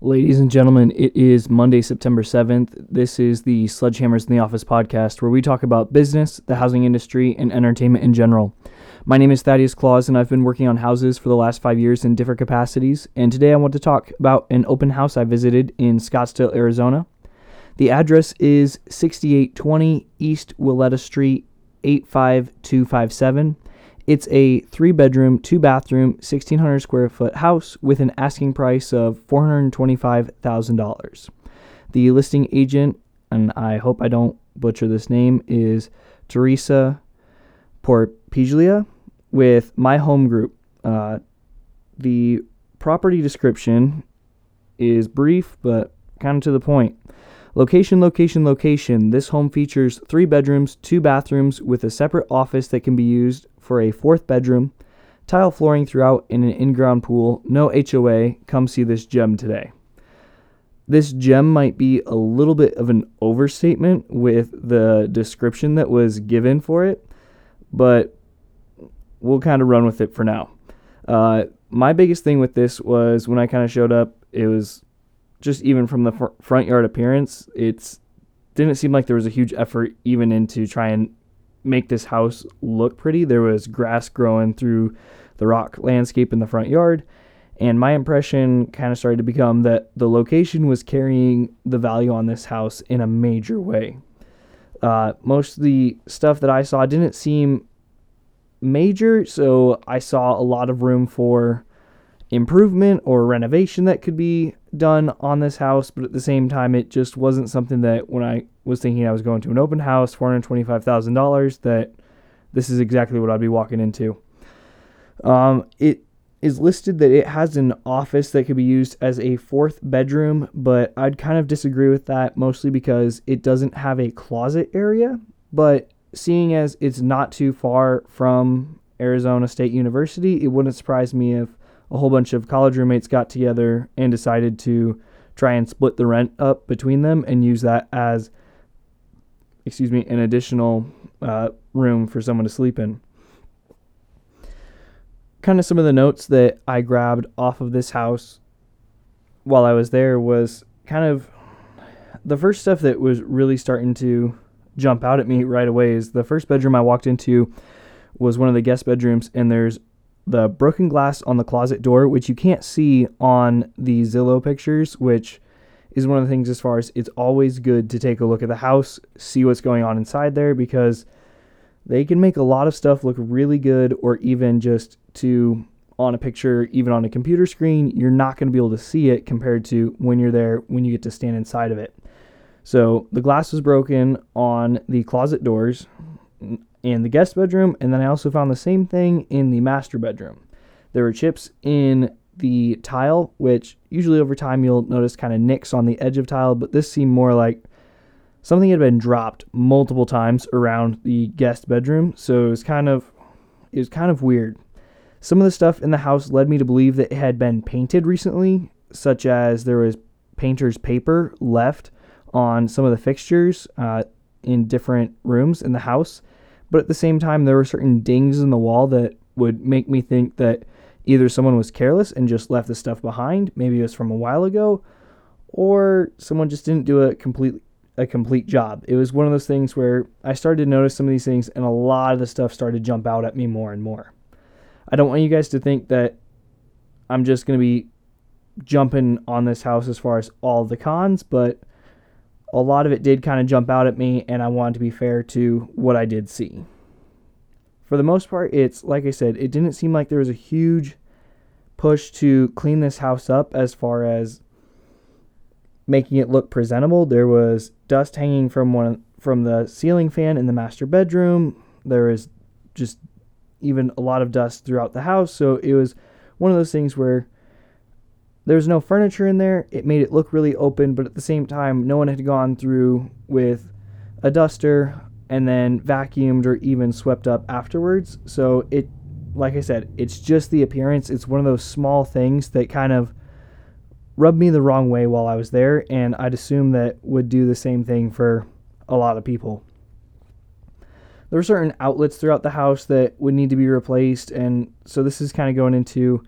Ladies and gentlemen, it is Monday, September 7th. This is the Sledgehammers in the Office podcast where we talk about business, the housing industry, and entertainment in general. My name is Thaddeus Claus, and I've been working on houses for the last five years in different capacities. And today I want to talk about an open house I visited in Scottsdale, Arizona. The address is 6820 East Willetta Street, 85257. It's a three bedroom, two bathroom, 1,600 square foot house with an asking price of $425,000. The listing agent, and I hope I don't butcher this name, is Teresa Porpiglia with My Home Group. Uh, the property description is brief but kind of to the point. Location, location, location. This home features three bedrooms, two bathrooms, with a separate office that can be used for a fourth bedroom, tile flooring throughout, and an in ground pool. No HOA. Come see this gem today. This gem might be a little bit of an overstatement with the description that was given for it, but we'll kind of run with it for now. Uh, my biggest thing with this was when I kind of showed up, it was just even from the fr- front yard appearance, it's didn't seem like there was a huge effort even into trying make this house look pretty. There was grass growing through the rock landscape in the front yard, and my impression kind of started to become that the location was carrying the value on this house in a major way. Uh, most of the stuff that I saw didn't seem major, so I saw a lot of room for improvement or renovation that could be done on this house, but at the same time, it just wasn't something that when I was thinking I was going to an open house, $425,000, that this is exactly what I'd be walking into. Um, it is listed that it has an office that could be used as a fourth bedroom, but I'd kind of disagree with that mostly because it doesn't have a closet area. But seeing as it's not too far from Arizona State University, it wouldn't surprise me if a whole bunch of college roommates got together and decided to try and split the rent up between them and use that as, excuse me, an additional uh, room for someone to sleep in. Kind of some of the notes that I grabbed off of this house while I was there was kind of the first stuff that was really starting to jump out at me right away is the first bedroom I walked into was one of the guest bedrooms, and there's the broken glass on the closet door, which you can't see on the Zillow pictures, which is one of the things as far as it's always good to take a look at the house, see what's going on inside there, because they can make a lot of stuff look really good, or even just to on a picture, even on a computer screen, you're not going to be able to see it compared to when you're there, when you get to stand inside of it. So the glass was broken on the closet doors in the guest bedroom, and then I also found the same thing in the master bedroom. There were chips in the tile, which usually over time you'll notice kind of nicks on the edge of tile, but this seemed more like something had been dropped multiple times around the guest bedroom, so it was kind of it was kind of weird. Some of the stuff in the house led me to believe that it had been painted recently, such as there was painter's paper left on some of the fixtures uh, in different rooms in the house but at the same time, there were certain dings in the wall that would make me think that either someone was careless and just left the stuff behind, maybe it was from a while ago, or someone just didn't do a complete a complete job. It was one of those things where I started to notice some of these things and a lot of the stuff started to jump out at me more and more. I don't want you guys to think that I'm just going to be jumping on this house as far as all the cons, but a lot of it did kind of jump out at me, and I wanted to be fair to what I did see. For the most part, it's like I said, it didn't seem like there was a huge push to clean this house up as far as making it look presentable. There was dust hanging from one from the ceiling fan in the master bedroom. There was just even a lot of dust throughout the house, so it was one of those things where there was no furniture in there. It made it look really open, but at the same time, no one had gone through with a duster and then vacuumed or even swept up afterwards. So it, like I said, it's just the appearance. It's one of those small things that kind of rubbed me the wrong way while I was there, and I'd assume that would do the same thing for a lot of people. There were certain outlets throughout the house that would need to be replaced, and so this is kind of going into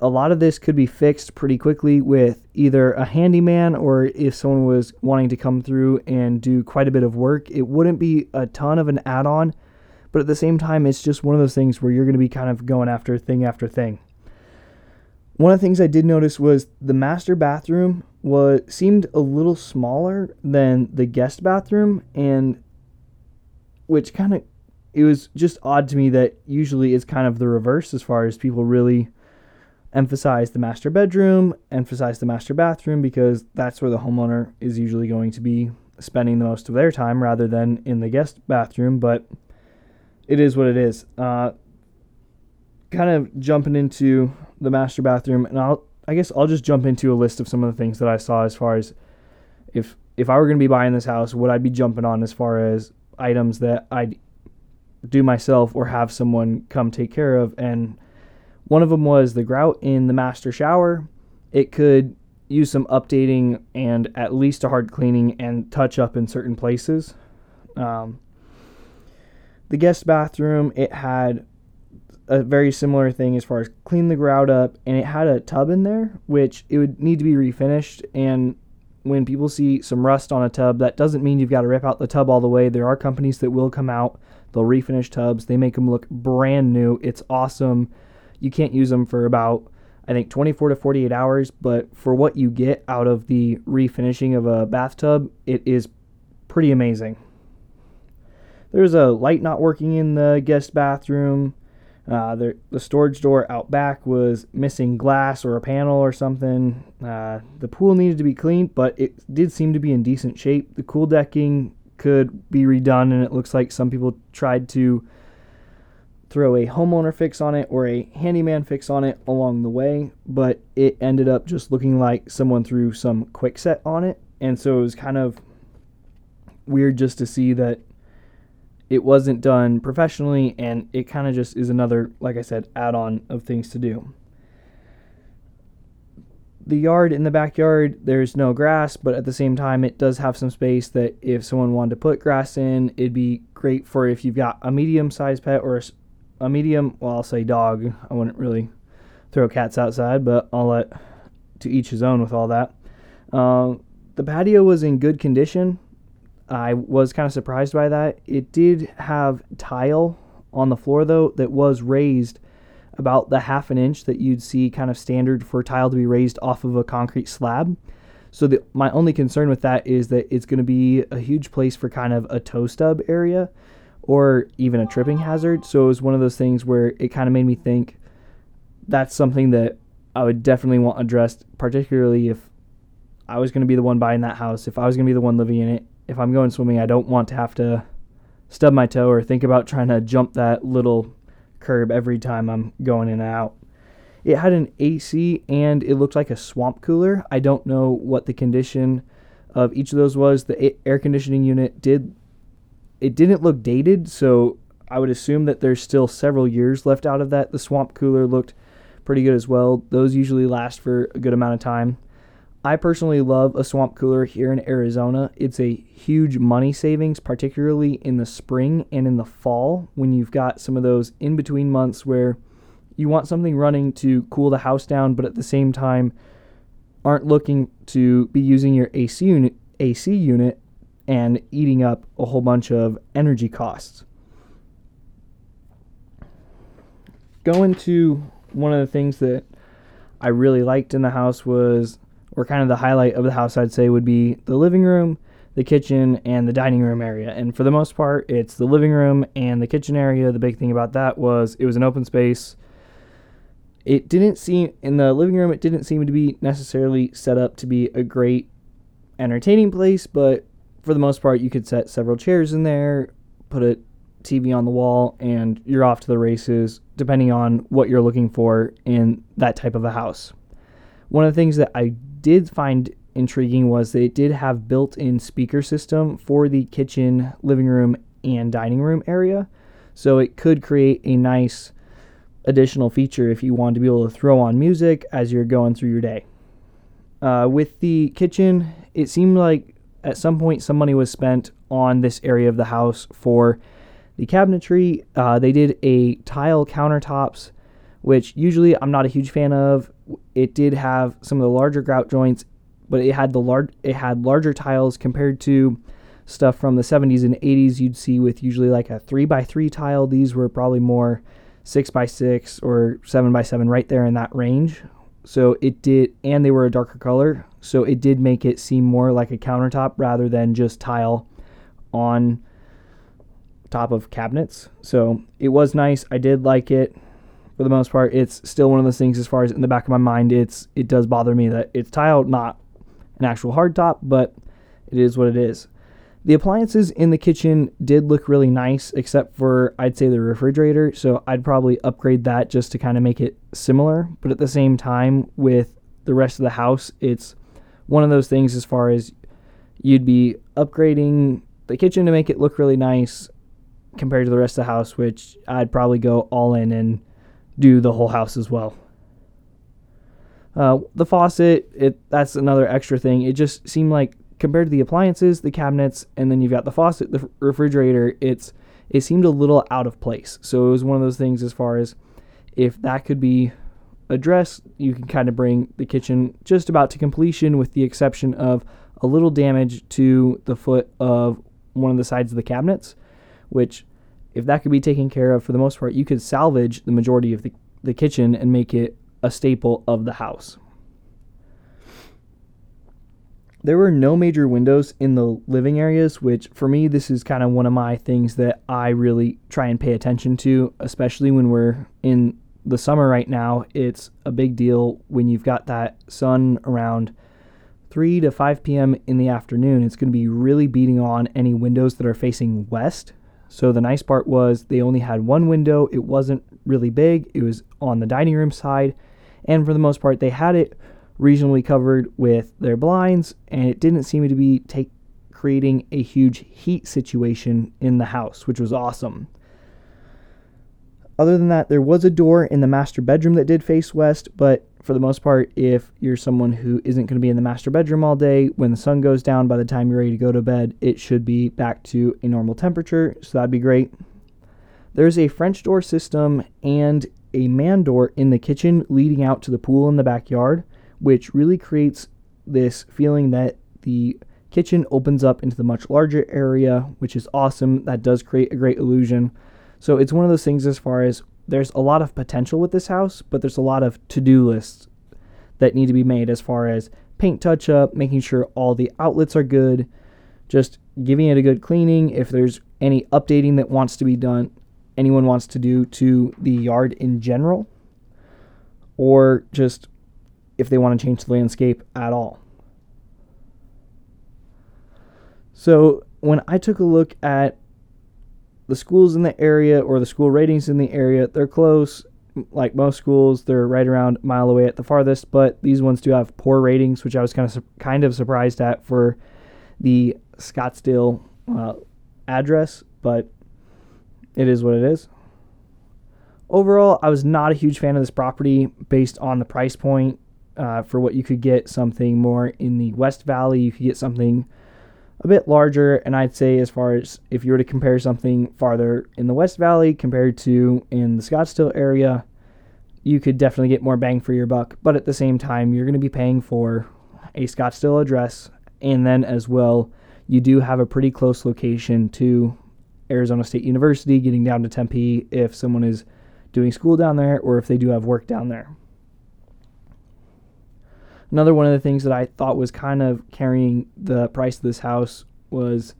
a lot of this could be fixed pretty quickly with either a handyman or if someone was wanting to come through and do quite a bit of work. It wouldn't be a ton of an add on, but at the same time, it's just one of those things where you're going to be kind of going after thing after thing. One of the things I did notice was the master bathroom was seemed a little smaller than the guest bathroom and which kind of it was just odd to me that usually it's kind of the reverse as far as people really emphasize the master bedroom, emphasize the master bathroom because that's where the homeowner is usually going to be spending the most of their time rather than in the guest bathroom. But it is what it is. Uh, kind of jumping into the master bathroom, and I'll I guess I'll just jump into a list of some of the things that I saw as far as if if I were going to be buying this house, what I'd be jumping on as far as items that I'd do myself or have someone come take care of and one of them was the grout in the master shower. It could use some updating and at least a hard cleaning and touch up in certain places. Um, the guest bathroom, it had a very similar thing as far as clean the grout up, and it had a tub in there, which it would need to be refinished. And when people see some rust on a tub, that doesn't mean you've got to rip out the tub all the way. There are companies that will come out, they'll refinish tubs, they make them look brand new. It's awesome you can't use them for about I think 24 to 48 hours, but for what you get out of the refinishing of a bathtub, it is pretty amazing. There's a light not working in the guest bathroom. Uh, the, the storage door out back was missing glass or a panel or something. Uh, the pool needed to be cleaned, but it did seem to be in decent shape. The cool decking could be redone, and it looks like some people tried to throw a homeowner fix on it or a handyman fix on it along the way, but it ended up just looking like someone threw some Kwikset on it. And so it was kind of weird just to see that it wasn't done professionally and it kind of just is another, like I said, add on of things to do. The yard in the backyard, there's no grass, but at the same time, it does have some space that if someone wanted to put grass in, it'd be great for if you've got a medium sized pet or a a medium, well, I'll say dog. I wouldn't really throw cats outside, but I'll let to each his own with all that. Uh, the patio was in good condition. I was kind of surprised by that. It did have tile on the floor, though, that was raised about the half an inch that you'd see kind of standard for tile to be raised off of a concrete slab. So the, my only concern with that is that it's going to be a huge place for kind of a toe stub area or even a tripping hazard. So it was one of those things where it kind of made me think that's something that I would definitely want addressed, particularly if I was going to be the one buying that house, if I was going to be the one living in it. If I'm going swimming, I don't want to have to stub my toe or think about trying to jump that little curb every time I'm going in and out. It had an AC and it looked like a swamp cooler. I don't know what the condition of each of those was. The air conditioning unit did it didn't look dated, so I would assume that there's still several years left out of that. The swamp cooler looked pretty good as well. Those usually last for a good amount of time. I personally love a swamp cooler here in Arizona. It's a huge money savings, particularly in the spring and in the fall when you've got some of those in between months where you want something running to cool the house down, but at the same time aren't looking to be using your AC unit AC unit and eating up a whole bunch of energy costs. Going to one of the things that I really liked in the house was, or kind of the highlight of the house, I'd say, would be the living room, the kitchen, and the dining room area. And for the most part, it's the living room and the kitchen area. The big thing about that was it was an open space. It didn't seem, in the living room, it didn't seem to be necessarily set up to be a great entertaining place, but for the most part, you could set several chairs in there, put a TV on the wall, and you're off to the races, depending on what you're looking for in that type of a house. One of the things that I did find intriguing was it did have built-in speaker system for the kitchen, living room, and dining room area. So it could create a nice additional feature if you want to be able to throw on music as you're going through your day. Uh, with the kitchen, it seemed like at some point some money was spent on this area of the house for the cabinetry. Uh, they did a tile countertops which usually I'm not a huge fan of. It did have some of the larger grout joints, but it had the large it had larger tiles compared to stuff from the 70s and 80s you'd see with usually like a 3 by 3 tile. These were probably more 6 by 6 or 7 by 7 right there in that range. So it did and they were a darker color, so it did make it seem more like a countertop rather than just tile on top of cabinets. So it was nice. I did like it for the most part. It's still one of those things as far as in the back of my mind, it's it does bother me that it's tile, not an actual hard top, but it is what it is. The appliances in the kitchen did look really nice, except for I'd say the refrigerator. So I'd probably upgrade that just to kind of make it similar. But at the same time, with the rest of the house, it's one of those things as far as you'd be upgrading the kitchen to make it look really nice compared to the rest of the house, which I'd probably go all in and do the whole house as well. Uh, the faucet, it that's another extra thing. It just seemed like compared to the appliances, the cabinets, and then you've got the faucet, the refrigerator, it's it seemed a little out of place. So it was one of those things as far as if that could be addressed, you can kind of bring the kitchen just about to completion with the exception of a little damage to the foot of one of the sides of the cabinets, which if that could be taken care of for the most part, you could salvage the majority of the, the kitchen and make it a staple of the house. There were no major windows in the living areas, which for me, this is kind of one of my things that I really try and pay attention to, especially when we're in the summer right now. It's a big deal when you've got that sun around 3 to 5 p.m. in the afternoon. It's going to be really beating on any windows that are facing west. So the nice part was they only had one window. It wasn't really big, it was on the dining room side. And for the most part, they had it reasonably covered with their blinds, and it didn't seem to be take, creating a huge heat situation in the house, which was awesome. Other than that, there was a door in the master bedroom that did face west, but for the most part, if you're someone who isn't going to be in the master bedroom all day, when the sun goes down by the time you're ready to go to bed, it should be back to a normal temperature, so that'd be great. There's a French door system and a man door in the kitchen leading out to the pool in the backyard which really creates this feeling that the kitchen opens up into the much larger area, which is awesome. That does create a great illusion. So it's one of those things as far as there's a lot of potential with this house, but there's a lot of to do lists that need to be made as far as paint touch up, making sure all the outlets are good, just giving it a good cleaning. If there's any updating that wants to be done, anyone wants to do to the yard in general, or just if they want to change the landscape at all. So when I took a look at the schools in the area or the school ratings in the area, they're close. Like most schools, they're right around a mile away at the farthest, but these ones do have poor ratings, which I was kind of su- kind of surprised at for the Scottsdale uh, address, but it is what it is. Overall, I was not a huge fan of this property based on the price point uh, for what you could get something more in the West Valley. You could get something a bit larger, and I'd say as far as if you were to compare something farther in the West Valley compared to in the Scottsdale area, you could definitely get more bang for your buck. But at the same time, you're going to be paying for a Scottsdale address, and then as well, you do have a pretty close location to Arizona State University, getting down to Tempe if someone is doing school down there or if they do have work down there. Another one of the things that I thought was kind of carrying the price of this house was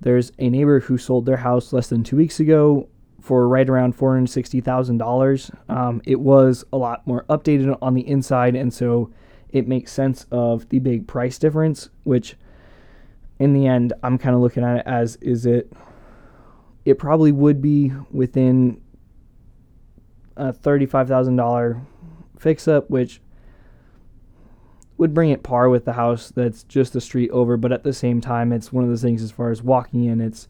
there's a neighbor who sold their house less than two weeks ago for right around $460,000. Um, it was a lot more updated on the inside, and so it makes sense of the big price difference, which in the end, I'm kind of looking at it as is it, it probably would be within a $35,000 fix up, which would bring it par with the house that's just a street over, but at the same time, it's one of those things as far as walking in, it's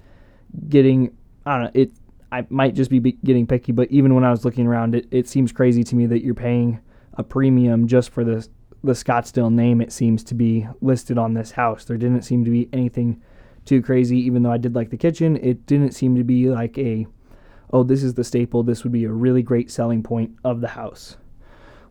getting, I don't know, it, I might just be getting picky, but even when I was looking around, it, it seems crazy to me that you're paying a premium just for the, the Scottsdale name, it seems to be listed on this house. There didn't seem to be anything too crazy, even though I did like the kitchen. It didn't seem to be like a oh, this is the staple. This would be a really great selling point of the house.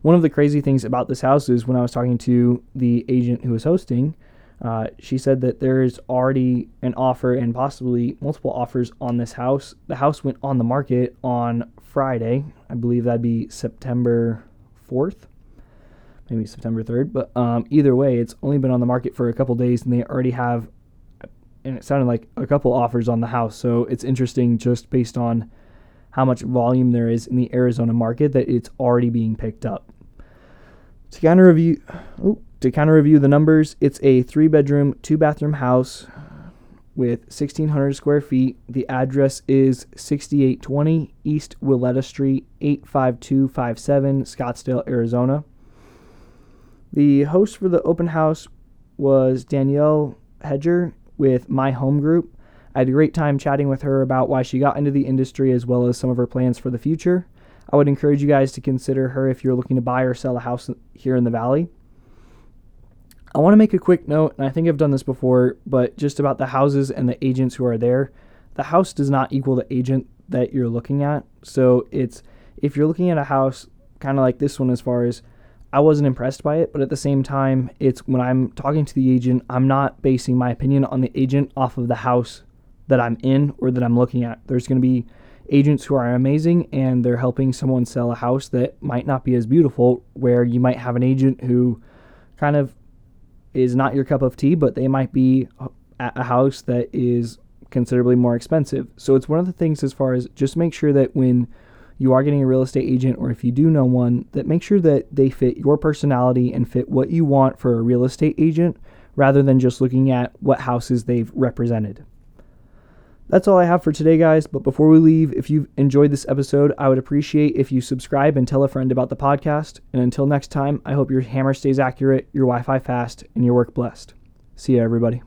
One of the crazy things about this house is when I was talking to the agent who was hosting, uh, she said that there is already an offer and possibly multiple offers on this house. The house went on the market on Friday. I believe that'd be September 4th, maybe September 3rd. But um, either way, it's only been on the market for a couple days and they already have, and it sounded like a couple offers on the house. So it's interesting just based on how much volume there is in the Arizona market that it's already being picked up. To kind of review, to kind of review the numbers, it's a three bedroom, two bathroom house with 1,600 square feet. The address is 6820 East Willetta Street, 85257, Scottsdale, Arizona. The host for the open house was Danielle Hedger with My Home Group. I had a great time chatting with her about why she got into the industry as well as some of her plans for the future. I would encourage you guys to consider her if you're looking to buy or sell a house here in the valley. I want to make a quick note, and I think I've done this before, but just about the houses and the agents who are there. The house does not equal the agent that you're looking at. So it's if you're looking at a house kind of like this one, as far as I wasn't impressed by it, but at the same time, it's when I'm talking to the agent, I'm not basing my opinion on the agent off of the house that I'm in or that I'm looking at. There's going to be agents who are amazing and they're helping someone sell a house that might not be as beautiful, where you might have an agent who kind of is not your cup of tea, but they might be at a house that is considerably more expensive. So it's one of the things as far as just make sure that when you are getting a real estate agent or if you do know one, that make sure that they fit your personality and fit what you want for a real estate agent rather than just looking at what houses they've represented. That's all I have for today, guys. But before we leave, if you've enjoyed this episode, I would appreciate if you subscribe and tell a friend about the podcast. And until next time, I hope your hammer stays accurate, your Wi Fi fast, and your work blessed. See ya, everybody.